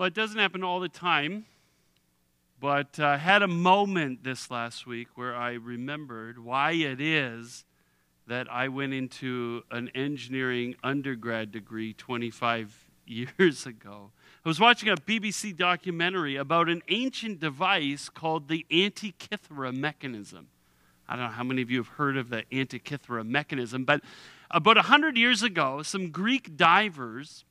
Well, it doesn't happen all the time, but I uh, had a moment this last week where I remembered why it is that I went into an engineering undergrad degree 25 years ago. I was watching a BBC documentary about an ancient device called the Antikythera mechanism. I don't know how many of you have heard of the Antikythera mechanism, but about 100 years ago, some Greek divers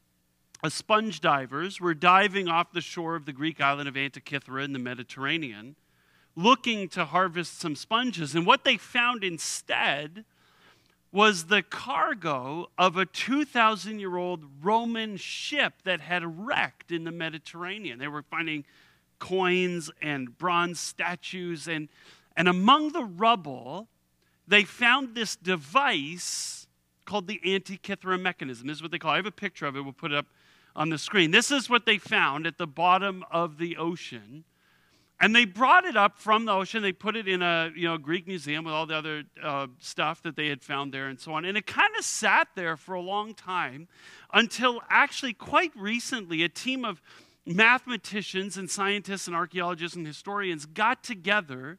uh, sponge divers were diving off the shore of the Greek island of Antikythera in the Mediterranean, looking to harvest some sponges. And what they found instead was the cargo of a 2,000 year old Roman ship that had wrecked in the Mediterranean. They were finding coins and bronze statues, and, and among the rubble, they found this device called the Antikythera mechanism. This is what they call it. I have a picture of it. We'll put it up on the screen. This is what they found at the bottom of the ocean. And they brought it up from the ocean. They put it in a you know, Greek museum with all the other uh, stuff that they had found there and so on. And it kind of sat there for a long time until actually quite recently, a team of mathematicians and scientists and archaeologists and historians got together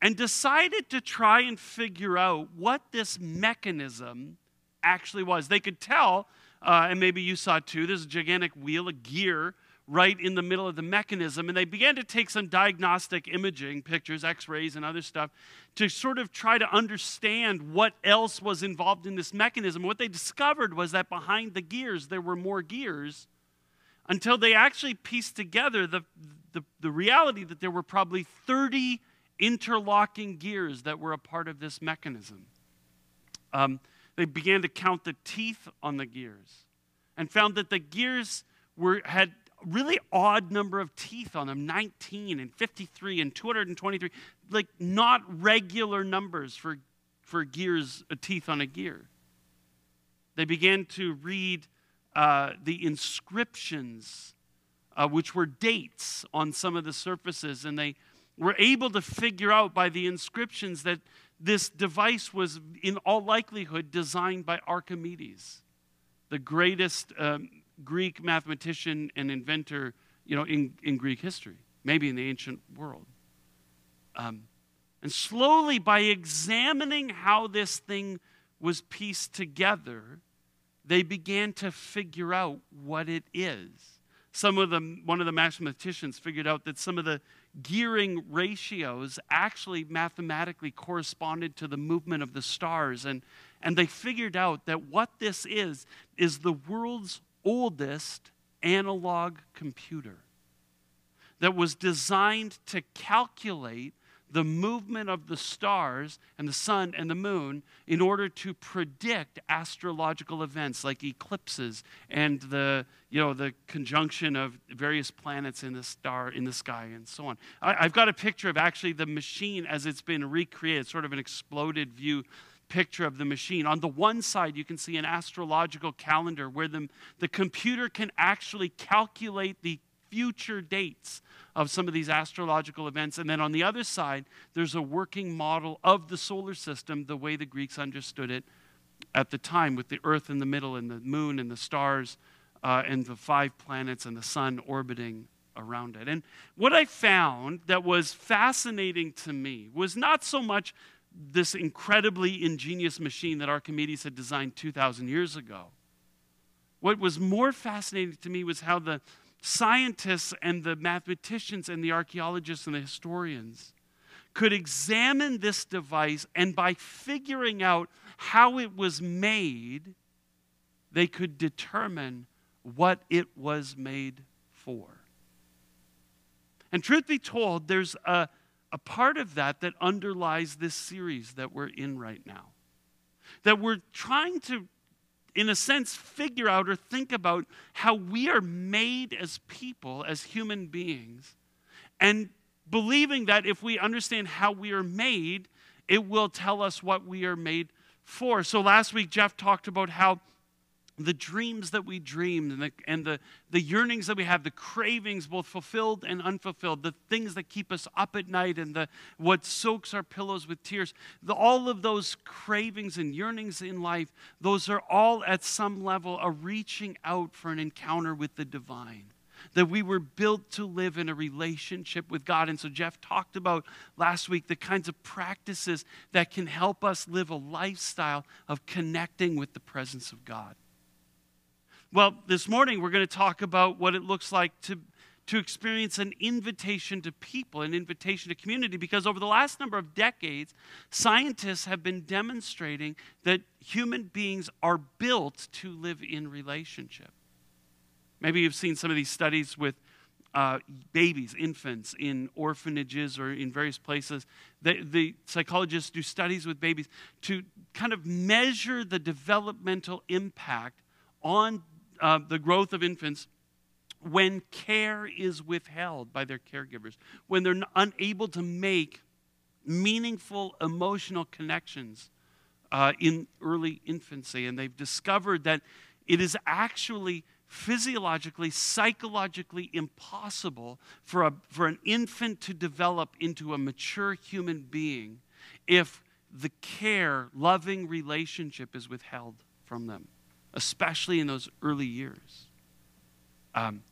and decided to try and figure out what this mechanism actually was. They could tell uh, and maybe you saw too, there's a gigantic wheel, a gear right in the middle of the mechanism. And they began to take some diagnostic imaging pictures, x rays, and other stuff to sort of try to understand what else was involved in this mechanism. What they discovered was that behind the gears, there were more gears until they actually pieced together the, the, the reality that there were probably 30 interlocking gears that were a part of this mechanism. Um, they began to count the teeth on the gears and found that the gears were, had really odd number of teeth on them 19 and 53 and 223 like not regular numbers for for gears teeth on a gear. They began to read uh, the inscriptions uh, which were dates on some of the surfaces and they were able to figure out by the inscriptions that this device was, in all likelihood, designed by Archimedes, the greatest um, Greek mathematician and inventor you know, in, in Greek history, maybe in the ancient world. Um, and slowly, by examining how this thing was pieced together, they began to figure out what it is. Some of them, one of the mathematicians figured out that some of the gearing ratios actually mathematically corresponded to the movement of the stars. And, and they figured out that what this is, is the world's oldest analog computer that was designed to calculate the movement of the stars and the sun and the moon in order to predict astrological events like eclipses and the you know the conjunction of various planets in the star in the sky and so on. I, have got a picture of actually the machine as it's been recreated sort of an exploded view picture of the machine. On the one side you can see an astrological calendar where the, the computer can actually calculate the future dates of some of these astrological events. And then on the other side, there's a working model of the solar system the way the Greeks understood it at the time, with the earth in the middle and the moon and the stars uh, and the five planets and the sun orbiting around it. And what I found that was fascinating to me was not so much this incredibly ingenious machine that Archimedes had designed 2,000 years ago. What was more fascinating to me was how the scientists and the mathematicians and the archaeologists and the historians could examine this device, and by figuring out how it was made, they could determine what it was made for. And truth be told, there's a, a part of that that underlies this series that we're in right now. That we're trying to in a sense, figure out or think about how we are made as people, as human beings, and believing that if we understand how we are made, it will tell us what we are made for. So last week, Jeff talked about how the dreams that we dreamed and, the, and the, the yearnings that we have, the cravings, both fulfilled and unfulfilled, the things that keep us up at night and the, what soaks our pillows with tears, the, all of those cravings and yearnings in life, those are all at some level a reaching out for an encounter with the divine. that we were built to live in a relationship with God. And so Jeff talked about last week the kinds of practices that can help us live a lifestyle of connecting with the presence of God. Well, this morning we're going to talk about what it looks like to to experience an invitation to people, an invitation to community, because over the last number of decades, scientists have been demonstrating that human beings are built to live in relationship. Maybe you've seen some of these studies with uh, babies, infants in orphanages or in various places. The, the, psychologists do studies with babies to kind of measure the developmental impact on uh, the growth of infants when care is withheld by their caregivers, when they're unable to make meaningful emotional connections uh, in early infancy. And they've discovered that it is actually physiologically, psychologically impossible for, a, for an infant to develop into a mature human being if the care, loving relationship is withheld from them, especially in those early years. Um,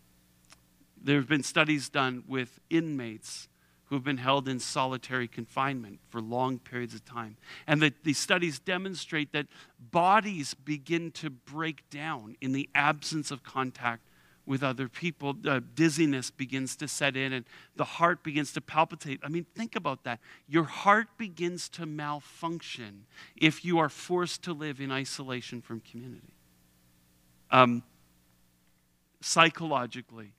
there have been studies done with inmates who have been held in solitary confinement for long periods of time. And that these studies demonstrate that bodies begin to break down in the absence of contact with other people. Uh, dizziness begins to set in and the heart begins to palpitate. I mean, think about that. Your heart begins to malfunction if you are forced to live in isolation from community. Um, psychologically,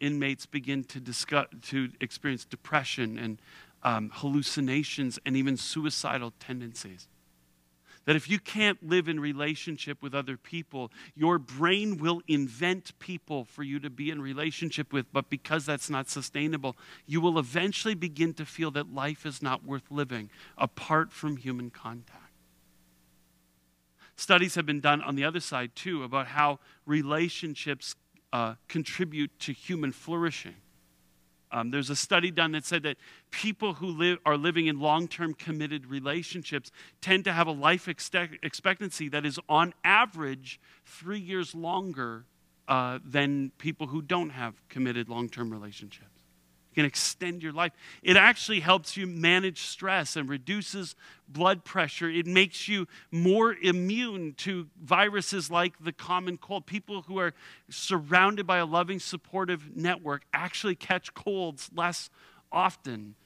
inmates begin to, discuss, to experience depression and um, hallucinations and even suicidal tendencies. That if you can't live in relationship with other people, your brain will invent people for you to be in relationship with, but because that's not sustainable, you will eventually begin to feel that life is not worth living apart from human contact. Studies have been done on the other side too about how relationships uh, contribute to human flourishing. Um, there's a study done that said that people who live, are living in long term committed relationships tend to have a life expectancy that is, on average, three years longer uh, than people who don't have committed long term relationships can extend your life. It actually helps you manage stress and reduces blood pressure. It makes you more immune to viruses like the common cold. People who are surrounded by a loving, supportive network actually catch colds less often.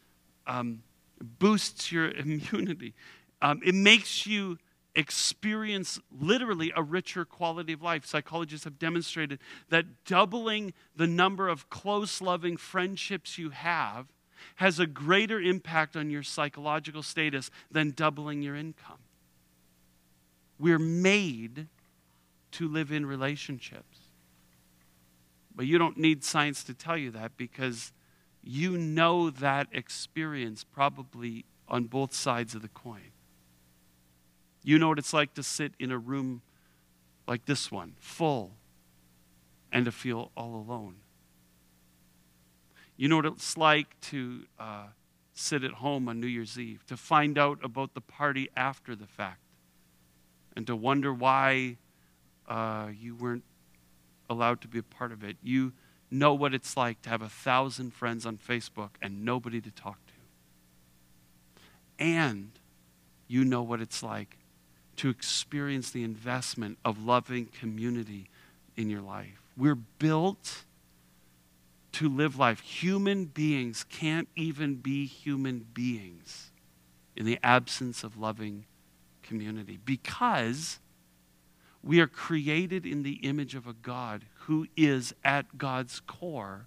Um, boosts your immunity. Um, it makes you experience literally a richer quality of life. Psychologists have demonstrated that doubling the number of close, loving friendships you have has a greater impact on your psychological status than doubling your income. We're made to live in relationships. But you don't need science to tell you that because you know that experience probably on both sides of the coin. You know what it's like to sit in a room like this one, full, and to feel all alone. You know what it's like to uh, sit at home on New Year's Eve, to find out about the party after the fact, and to wonder why uh, you weren't allowed to be a part of it. You know what it's like to have a thousand friends on Facebook and nobody to talk to. And you know what it's like to experience the investment of loving community in your life. We're built to live life. Human beings can't even be human beings in the absence of loving community because we are created in the image of a God who is at God's core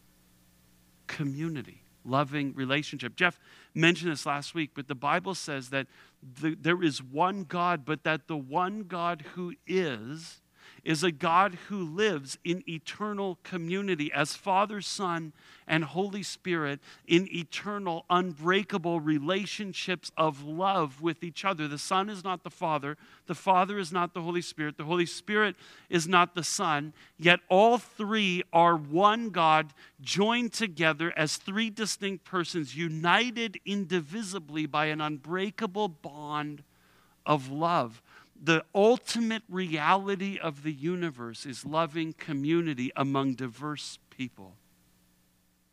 community, loving relationship. Jeff mentioned this last week, but the Bible says that the, there is one God, but that the one God who is, is a God who lives in eternal community as Father, Son, and Holy Spirit in eternal, unbreakable relationships of love with each other. The Son is not the Father, the Father is not the Holy Spirit, the Holy Spirit is not the Son, yet all three are one God joined together as three distinct persons, united indivisibly by an unbreakable bond of love. The ultimate reality of the universe is loving community among diverse people.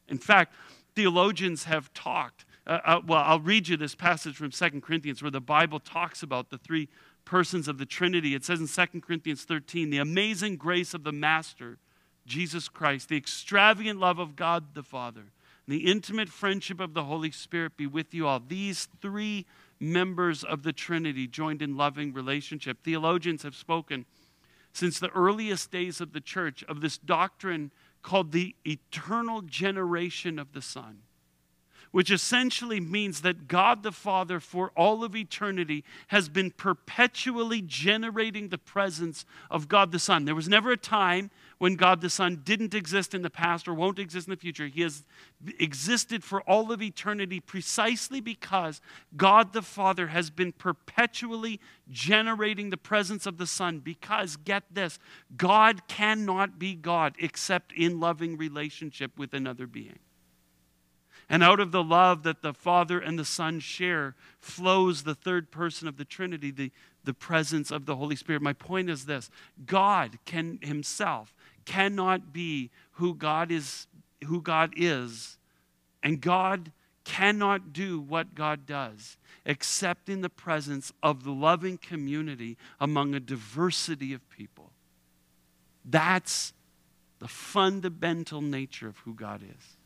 In fact, theologians have talked. Uh, uh, well, I'll read you this passage from 2 Corinthians where the Bible talks about the three persons of the Trinity. It says in 2 Corinthians 13, the amazing grace of the Master, Jesus Christ, the extravagant love of God the Father, the intimate friendship of the Holy Spirit be with you all. These three members of the Trinity joined in loving relationship. Theologians have spoken since the earliest days of the church of this doctrine called the eternal generation of the Son which essentially means that God the Father, for all of eternity, has been perpetually generating the presence of God the Son. There was never a time when God the Son didn't exist in the past or won't exist in the future. He has existed for all of eternity precisely because God the Father has been perpetually generating the presence of the Son. Because, get this, God cannot be God except in loving relationship with another being. And out of the love that the Father and the Son share flows the third person of the Trinity, the, the presence of the Holy Spirit. My point is this God can himself cannot be who God is, who God is, and God cannot do what God does except in the presence of the loving community among a diversity of people. That's the fundamental nature of who God is.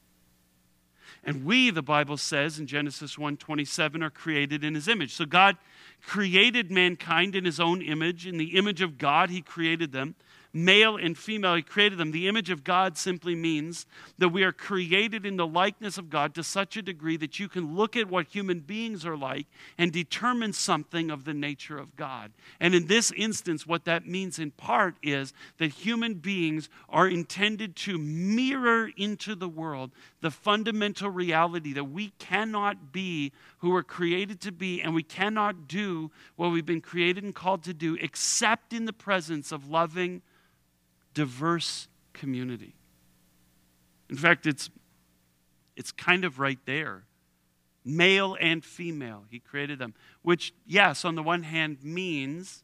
And we, the Bible says in Genesis 1:27, are created in his image. So God created mankind in his own image. In the image of God, he created them male and female, He created them. The image of God simply means that we are created in the likeness of God to such a degree that you can look at what human beings are like and determine something of the nature of God. And in this instance, what that means in part is that human beings are intended to mirror into the world the fundamental reality that we cannot be who we're created to be, and we cannot do what we've been created and called to do except in the presence of loving diverse community. In fact, it's, it's kind of right there. Male and female, he created them. Which, yes, on the one hand means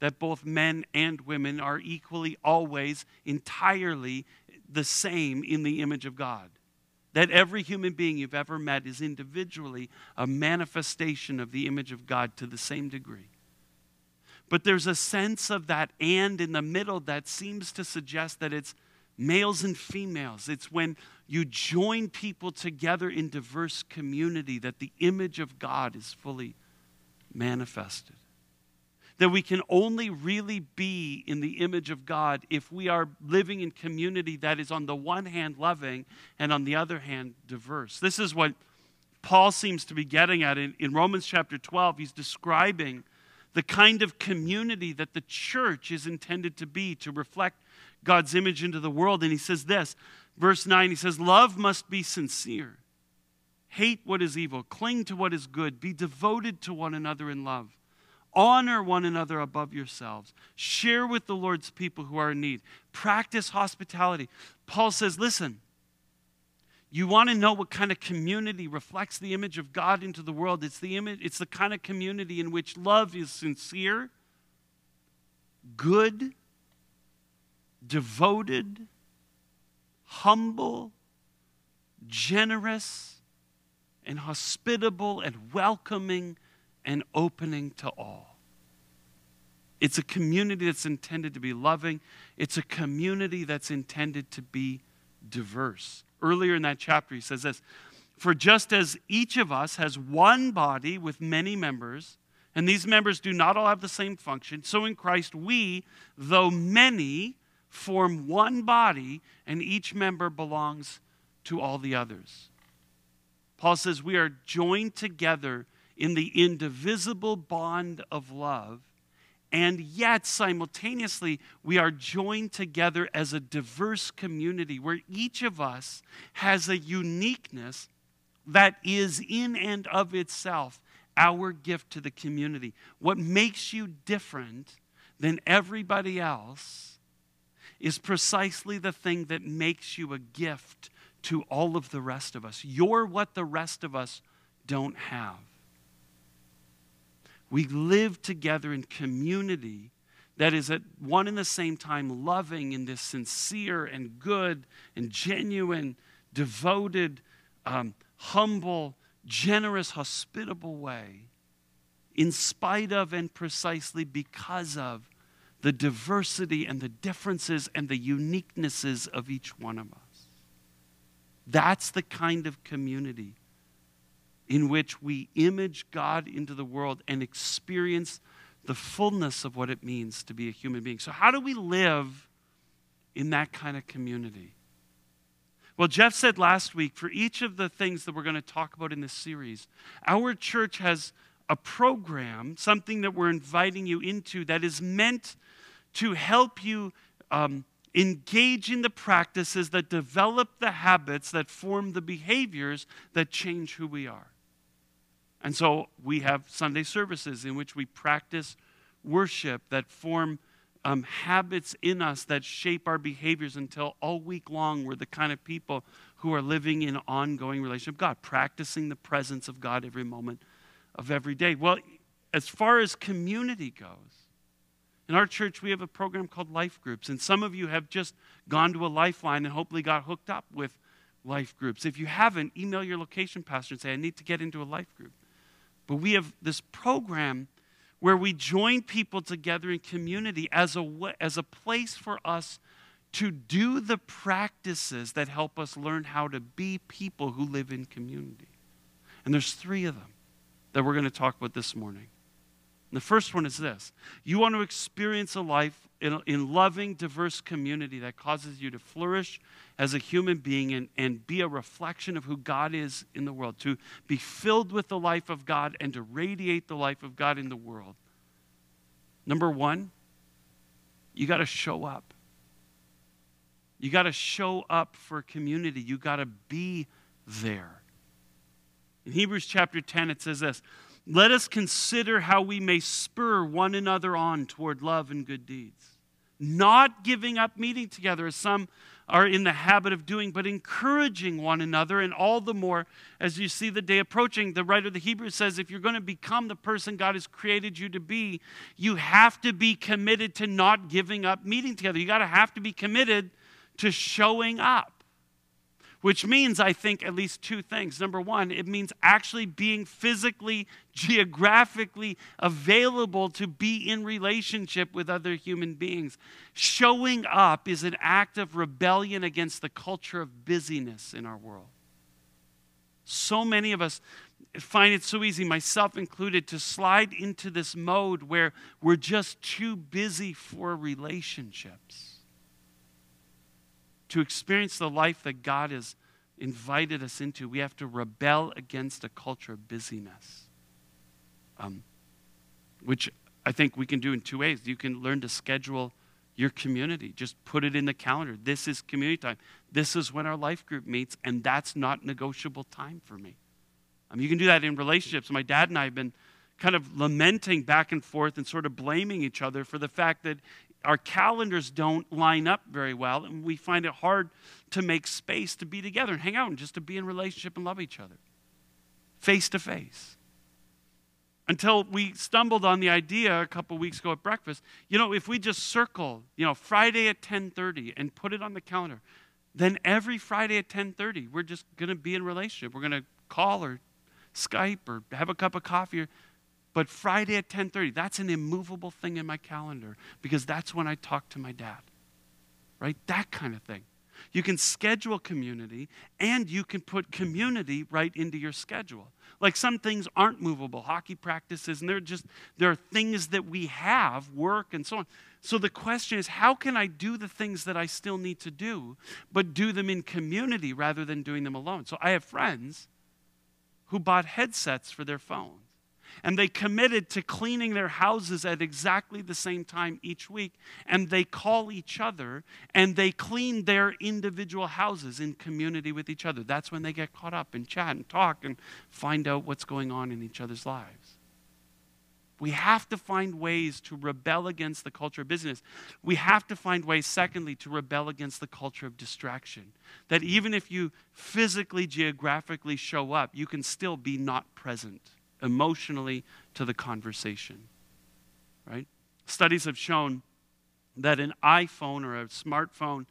that both men and women are equally, always, entirely the same in the image of God. That every human being you've ever met is individually a manifestation of the image of God to the same degree. But there's a sense of that and in the middle that seems to suggest that it's males and females. It's when you join people together in diverse community that the image of God is fully manifested. That we can only really be in the image of God if we are living in community that is, on the one hand, loving and on the other hand, diverse. This is what Paul seems to be getting at in, in Romans chapter 12. He's describing the kind of community that the church is intended to be to reflect God's image into the world. And he says this, verse 9, he says, Love must be sincere. Hate what is evil, cling to what is good, be devoted to one another in love. Honor one another above yourselves. Share with the Lord's people who are in need. Practice hospitality. Paul says, Listen, you want to know what kind of community reflects the image of God into the world? It's the image, it's the kind of community in which love is sincere, good, devoted, humble, generous, and hospitable and welcoming and opening to all. It's a community that's intended to be loving. It's a community that's intended to be diverse earlier in that chapter, he says this For just as each of us has one body with many members, and these members do not all have the same function, so in Christ we, though many, form one body, and each member belongs to all the others. Paul says we are joined together in the indivisible bond of love and yet, simultaneously, we are joined together as a diverse community where each of us has a uniqueness that is in and of itself our gift to the community. What makes you different than everybody else is precisely the thing that makes you a gift to all of the rest of us. You're what the rest of us don't have. We live together in community that is at one and the same time loving in this sincere and good and genuine, devoted, um, humble, generous, hospitable way, in spite of and precisely because of the diversity and the differences and the uniquenesses of each one of us. That's the kind of community in which we image God into the world and experience the fullness of what it means to be a human being. So, how do we live in that kind of community? Well, Jeff said last week for each of the things that we're going to talk about in this series, our church has a program, something that we're inviting you into that is meant to help you um, engage in the practices that develop the habits that form the behaviors that change who we are. And so we have Sunday services in which we practice worship that form um, habits in us that shape our behaviors until all week long we're the kind of people who are living in ongoing relationship with God, practicing the presence of God every moment of every day. Well, as far as community goes, in our church, we have a program called Life Groups, and some of you have just gone to a lifeline and hopefully got hooked up with life groups. If you haven't, email your location pastor and say, I need to get into a life group. But we have this program where we join people together in community as a, as a place for us to do the practices that help us learn how to be people who live in community. And there's three of them that we're going to talk about this morning. The first one is this you want to experience a life in, in loving, diverse community that causes you to flourish as a human being and, and be a reflection of who God is in the world, to be filled with the life of God and to radiate the life of God in the world. Number one, you got to show up. You got to show up for community. You got to be there. In Hebrews chapter 10, it says this Let us consider how we may spur one another on toward love and good deeds not giving up meeting together as some are in the habit of doing, but encouraging one another, and all the more as you see the day approaching. The writer of the Hebrews says if you're going to become the person God has created you to be, you have to be committed to not giving up meeting together. You got to have to be committed to showing up which means, I think, at least two things. Number one, it means actually being physically, geographically available to be in relationship with other human beings. Showing up is an act of rebellion against the culture of busyness in our world. So many of us find it so easy, myself included, to slide into this mode where we're just too busy for relationships to experience the life that God has invited us into, we have to rebel against a culture of busyness, um, which I think we can do in two ways. You can learn to schedule your community, just put it in the calendar. This is community time. This is when our life group meets, and that's not negotiable time for me. Mean, you can do that in relationships. My dad and I have been kind of lamenting back and forth and sort of blaming each other for the fact that our calendars don't line up very well, and we find it hard to make space to be together and hang out and just to be in relationship and love each other face to face. Until we stumbled on the idea a couple weeks ago at breakfast, you know, if we just circle, you know, Friday at 10:30 and put it on the calendar, then every Friday at 10:30 we're just going to be in relationship. We're going to call or Skype or have a cup of coffee. Or, but Friday at 10:30, that's an immovable thing in my calendar because that's when I talk to my dad. Right? That kind of thing. You can schedule community and you can put community right into your schedule. Like some things aren't movable, hockey practices, and they're just there are things that we have, work and so on. So the question is, how can I do the things that I still need to do, but do them in community rather than doing them alone? So I have friends who bought headsets for their phones and they committed to cleaning their houses at exactly the same time each week. And they call each other and they clean their individual houses in community with each other. That's when they get caught up and chat and talk and find out what's going on in each other's lives. We have to find ways to rebel against the culture of business. We have to find ways, secondly, to rebel against the culture of distraction. That even if you physically, geographically show up, you can still be not present emotionally to the conversation. Right? Studies have shown that an iPhone or a smartphone,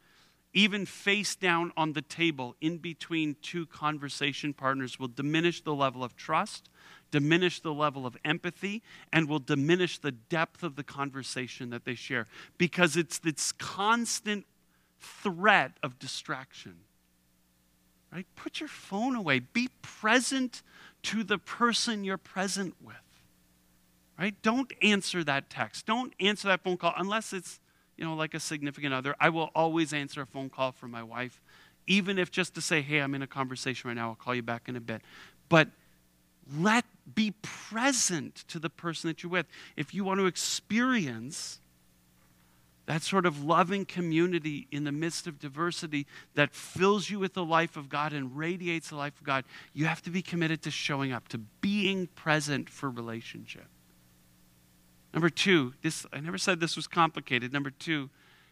even face down on the table in between two conversation partners, will diminish the level of trust, diminish the level of empathy, and will diminish the depth of the conversation that they share because it's this constant threat of distraction. Right? Put your phone away. Be present to the person you're present with. Right? Don't answer that text. Don't answer that phone call unless it's, you know, like a significant other. I will always answer a phone call from my wife, even if just to say, hey, I'm in a conversation right now. I'll call you back in a bit. But let be present to the person that you're with. If you want to experience that sort of loving community in the midst of diversity that fills you with the life of God and radiates the life of God, you have to be committed to showing up, to being present for relationship. Number two, this I never said this was complicated. Number two,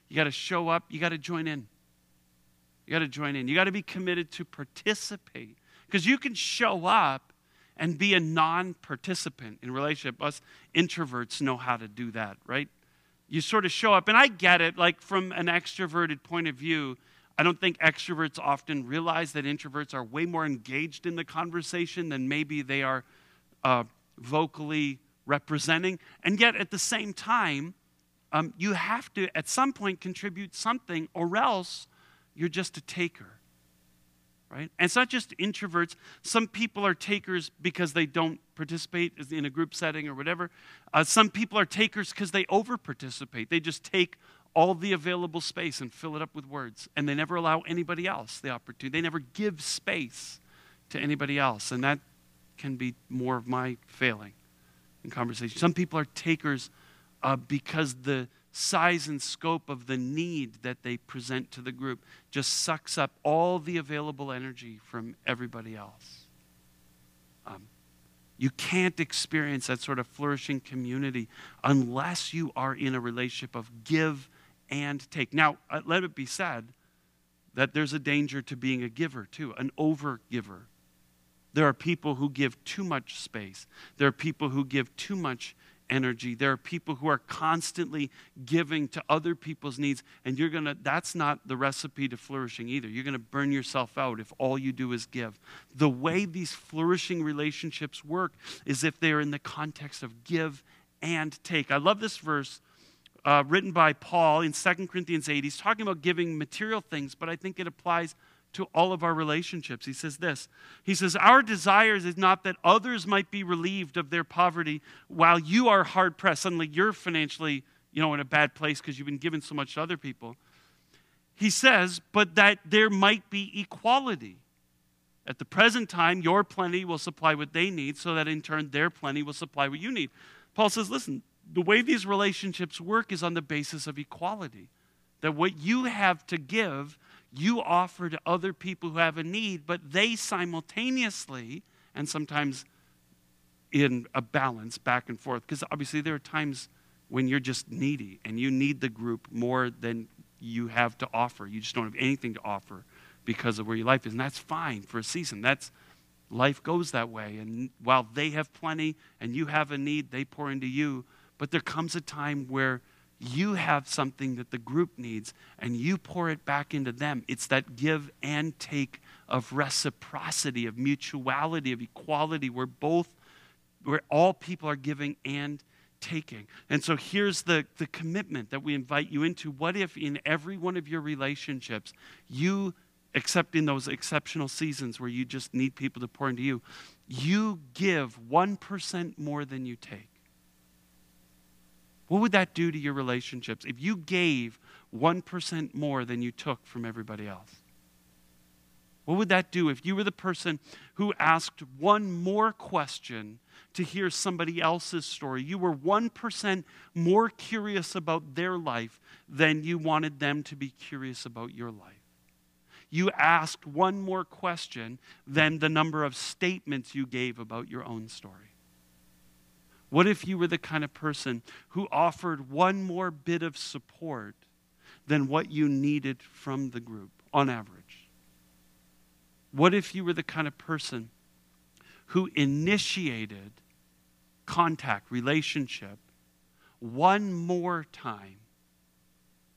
you got to show up, you got to join in. You got to join in. You got to be committed to participate. Because you can show up and be a non participant in relationship. Us introverts know how to do that, right? You sort of show up. And I get it, like from an extroverted point of view, I don't think extroverts often realize that introverts are way more engaged in the conversation than maybe they are uh, vocally representing. And yet, at the same time, um, you have to, at some point, contribute something, or else you're just a taker right? And it's not just introverts. Some people are takers because they don't participate in a group setting or whatever. Uh, some people are takers because they over participate. They just take all the available space and fill it up with words, and they never allow anybody else the opportunity. They never give space to anybody else, and that can be more of my failing in conversation. Some people are takers uh, because the size and scope of the need that they present to the group just sucks up all the available energy from everybody else. Um, you can't experience that sort of flourishing community unless you are in a relationship of give and take. Now, uh, let it be said that there's a danger to being a giver too, an over giver. There are people who give too much space. There are people who give too much energy. There are people who are constantly giving to other people's needs, and you're going to, that's not the recipe to flourishing either. You're going to burn yourself out if all you do is give. The way these flourishing relationships work is if they're in the context of give and take. I love this verse. Uh, written by Paul in 2 Corinthians 8. He's talking about giving material things, but I think it applies to all of our relationships. He says this He says, Our desires is not that others might be relieved of their poverty while you are hard pressed. Suddenly you're financially, you know, in a bad place because you've been given so much to other people. He says, but that there might be equality. At the present time, your plenty will supply what they need, so that in turn their plenty will supply what you need. Paul says, listen, the way these relationships work is on the basis of equality. That what you have to give, you offer to other people who have a need, but they simultaneously, and sometimes in a balance back and forth, because obviously there are times when you're just needy and you need the group more than you have to offer. You just don't have anything to offer because of where your life is. And that's fine for a season. That's life goes that way. And while they have plenty and you have a need, they pour into you. But there comes a time where you have something that the group needs and you pour it back into them. It's that give and take of reciprocity, of mutuality, of equality, where both, where all people are giving and taking. And so here's the, the commitment that we invite you into. What if in every one of your relationships, you, except in those exceptional seasons where you just need people to pour into you, you give 1% more than you take? What would that do to your relationships if you gave 1% more than you took from everybody else? What would that do if you were the person who asked one more question to hear somebody else's story? You were 1% more curious about their life than you wanted them to be curious about your life. You asked one more question than the number of statements you gave about your own story. What if you were the kind of person who offered one more bit of support than what you needed from the group on average? What if you were the kind of person who initiated contact, relationship, one more time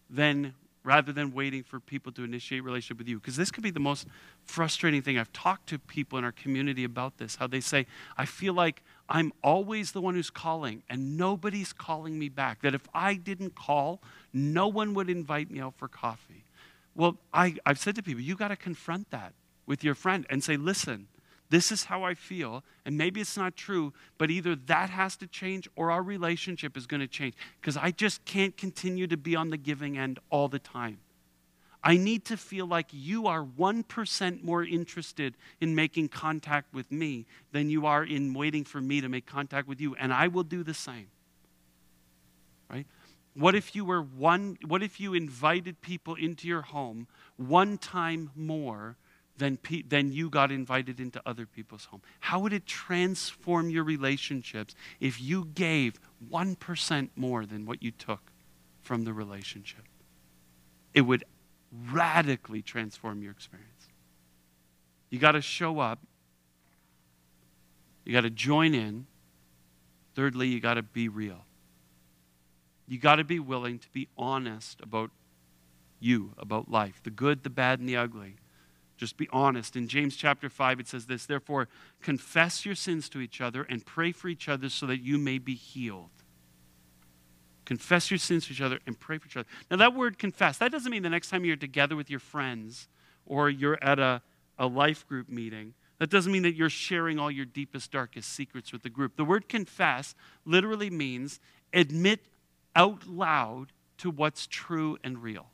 than rather than waiting for people to initiate relationship with you. Because this could be the most frustrating thing. I've talked to people in our community about this how they say i feel like i'm always the one who's calling and nobody's calling me back. That if i didn't call no one would invite me out for coffee. Well I, i've said to people you got to confront that with your friend and say listen this is how I feel. And maybe it's not true, but either that has to change or our relationship is going to change because I just can't continue to be on the giving end all the time. I need to feel like you are 1% more interested in making contact with me than you are in waiting for me to make contact with you, and I will do the same. Right? What if you were one what if you invited people into your home one time more then, pe- then you got invited into other people's home? How would it transform your relationships if you gave 1% more than what you took from the relationship? It would radically transform your experience. You got to show up, you got to join in. Thirdly, you got to be real. You got to be willing to be honest about you, about life, the good, the bad, and the ugly. Just be honest. In James chapter 5, it says this Therefore, confess your sins to each other and pray for each other so that you may be healed. Confess your sins to each other and pray for each other. Now, that word confess, that doesn't mean the next time you're together with your friends or you're at a, a life group meeting. That doesn't mean that you're sharing all your deepest, darkest secrets with the group. The word confess literally means admit out loud to what's true and real.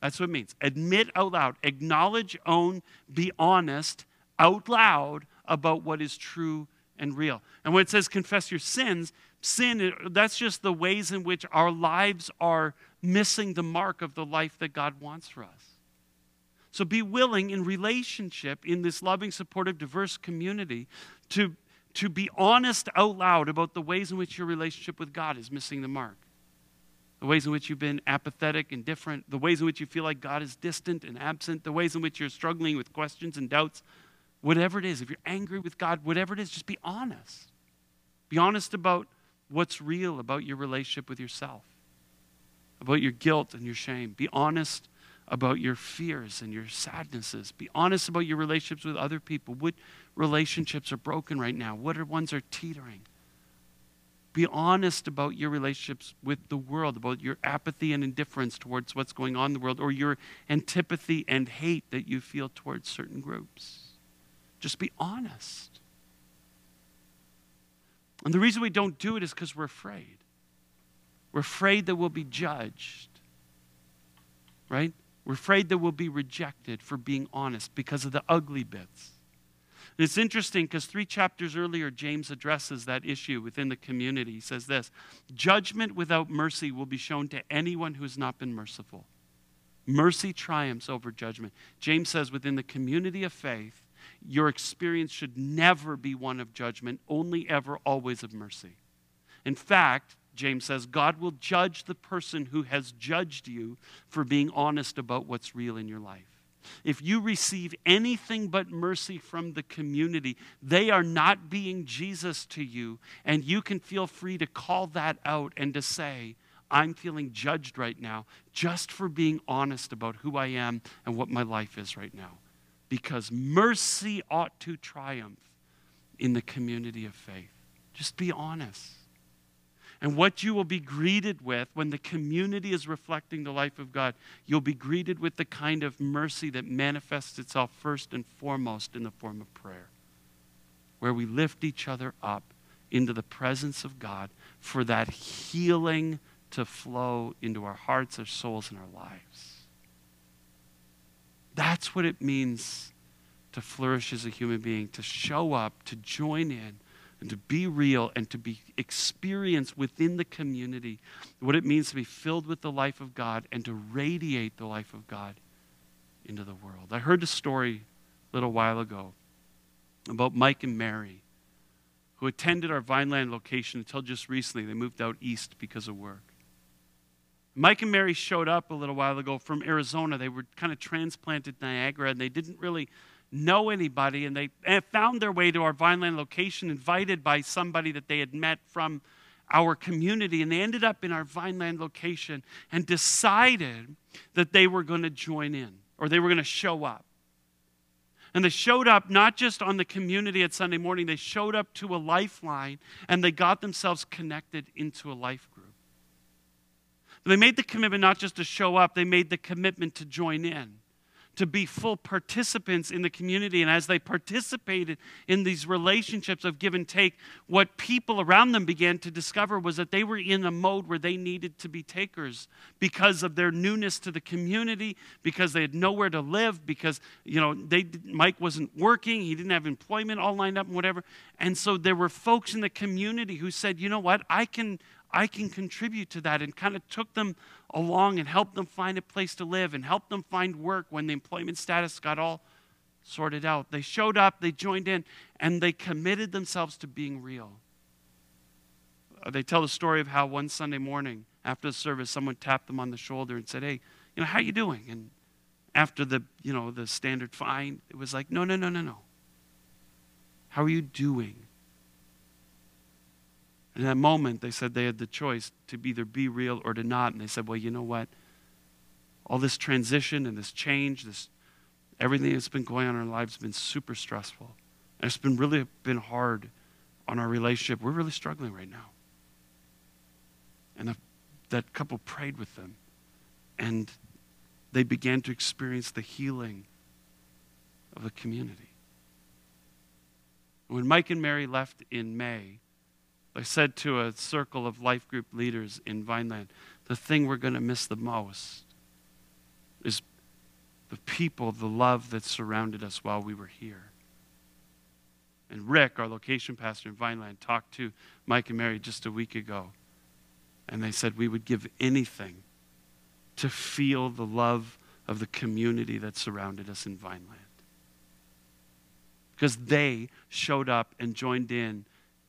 That's what it means. Admit out loud, acknowledge, own, be honest out loud about what is true and real. And when it says confess your sins, sin, that's just the ways in which our lives are missing the mark of the life that God wants for us. So be willing in relationship in this loving, supportive, diverse community to, to be honest out loud about the ways in which your relationship with God is missing the mark the ways in which you've been apathetic, indifferent, the ways in which you feel like God is distant and absent, the ways in which you're struggling with questions and doubts, whatever it is, if you're angry with God, whatever it is, just be honest. Be honest about what's real about your relationship with yourself, about your guilt and your shame. Be honest about your fears and your sadnesses. Be honest about your relationships with other people. What relationships are broken right now? What are ones are teetering? Be honest about your relationships with the world, about your apathy and indifference towards what's going on in the world, or your antipathy and hate that you feel towards certain groups. Just be honest. And the reason we don't do it is because we're afraid. We're afraid that we'll be judged, right? We're afraid that we'll be rejected for being honest because of the ugly bits. And it's interesting because three chapters earlier, James addresses that issue within the community. He says this Judgment without mercy will be shown to anyone who has not been merciful. Mercy triumphs over judgment. James says within the community of faith, your experience should never be one of judgment, only ever, always of mercy. In fact, James says, God will judge the person who has judged you for being honest about what's real in your life. If you receive anything but mercy from the community, they are not being Jesus to you. And you can feel free to call that out and to say, I'm feeling judged right now just for being honest about who I am and what my life is right now. Because mercy ought to triumph in the community of faith. Just be honest. And what you will be greeted with when the community is reflecting the life of God, you'll be greeted with the kind of mercy that manifests itself first and foremost in the form of prayer, where we lift each other up into the presence of God for that healing to flow into our hearts, our souls, and our lives. That's what it means to flourish as a human being, to show up, to join in and to be real and to be experienced within the community what it means to be filled with the life of God and to radiate the life of God into the world. I heard a story a little while ago about Mike and Mary who attended our Vineland location until just recently. They moved out east because of work. Mike and Mary showed up a little while ago from Arizona. They were kind of transplanted Niagara and they didn't really know anybody, and they found their way to our Vineland location, invited by somebody that they had met from our community. And they ended up in our Vineland location and decided that they were going to join in or they were going to show up. And they showed up not just on the community at Sunday morning, they showed up to a lifeline and they got themselves connected into a life group. They made the commitment not just to show up, they made the commitment to join in to be full participants in the community. And as they participated in these relationships of give and take, what people around them began to discover was that they were in a mode where they needed to be takers because of their newness to the community, because they had nowhere to live, because, you know, they, Mike wasn't working, he didn't have employment all lined up and whatever. And so there were folks in the community who said, you know what, I can, I can contribute to that and kind of took them along and helped them find a place to live and helped them find work when the employment status got all sorted out. They showed up, they joined in, and they committed themselves to being real. Uh, they tell the story of how one Sunday morning after the service, someone tapped them on the shoulder and said, Hey, you know, how you doing? And after the, you know, the standard fine, it was like, no, no, no, no, no. How are you doing? In that moment, they said they had the choice to either be real or to not. And they said, well, you know what? All this transition and this change, this everything that's been going on in our lives has been super stressful. And it's been really been hard on our relationship. We're really struggling right now. And the, that couple prayed with them. And they began to experience the healing of the community. When Mike and Mary left in May, I said to a circle of life group leaders in Vineland, the thing we're going to miss the most is the people, the love that surrounded us while we were here. And Rick, our location pastor in Vineland, talked to Mike and Mary just a week ago. And they said we would give anything to feel the love of the community that surrounded us in Vineland. Because they showed up and joined in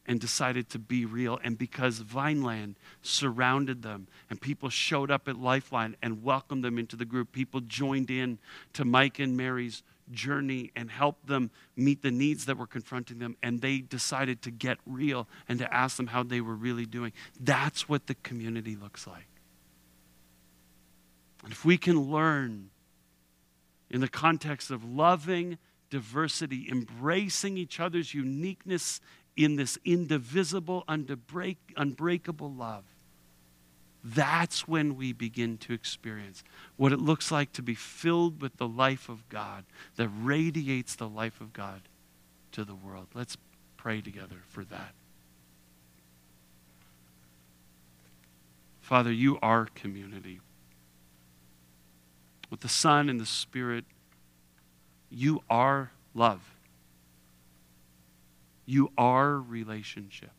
and decided to be real. And because Vineland surrounded them and people showed up at Lifeline and welcomed them into the group, people joined in to Mike and Mary's journey and helped them meet the needs that were confronting them. And they decided to get real and to ask them how they were really doing. That's what the community looks like. And if we can learn in the context of loving diversity, embracing each other's uniqueness in this indivisible, unbreak, unbreakable love, that's when we begin to experience what it looks like to be filled with the life of God that radiates the life of God to the world. Let's pray together for that. Father, you are community. With the Son and the Spirit, you are love. You are relationship.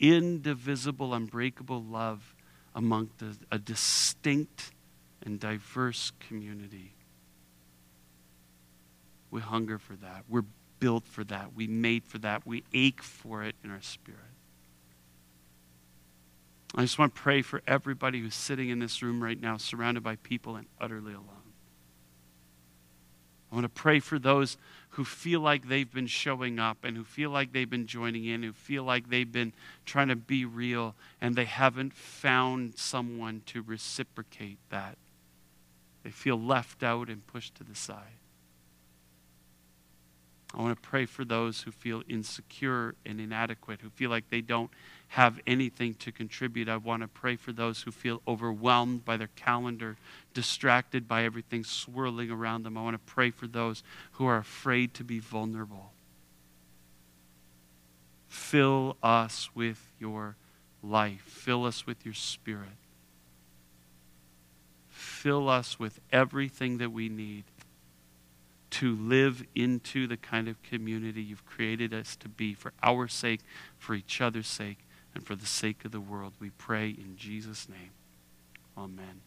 Indivisible, unbreakable love among the, a distinct and diverse community. We hunger for that. We're built for that. We made for that. We ache for it in our spirit. I just want to pray for everybody who's sitting in this room right now, surrounded by people and utterly alone. I want to pray for those who feel like they've been showing up and who feel like they've been joining in, who feel like they've been trying to be real and they haven't found someone to reciprocate that. They feel left out and pushed to the side. I want to pray for those who feel insecure and inadequate, who feel like they don't have anything to contribute. I want to pray for those who feel overwhelmed by their calendar, distracted by everything swirling around them. I want to pray for those who are afraid to be vulnerable. Fill us with your life, fill us with your spirit. Fill us with everything that we need to live into the kind of community you've created us to be for our sake, for each other's sake, and for the sake of the world. We pray in Jesus' name. Amen.